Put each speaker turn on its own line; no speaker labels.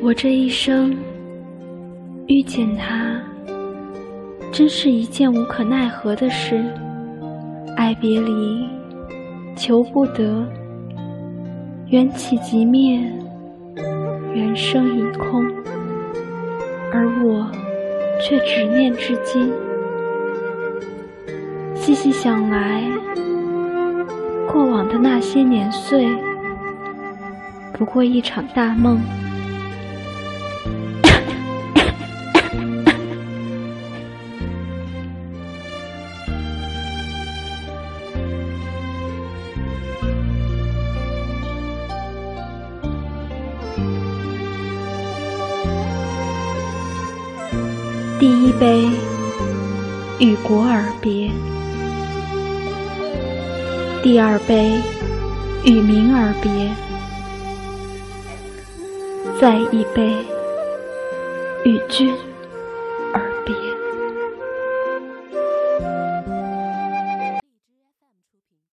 我这一生遇见他，真是一件无可奈何的事。爱别离，求不得，缘起即灭，缘生已空，而我却执念至今。细细想来，过往的那些年岁，不过一场大梦。第一杯，与国而别。第二杯，与民而别；再一杯，与君。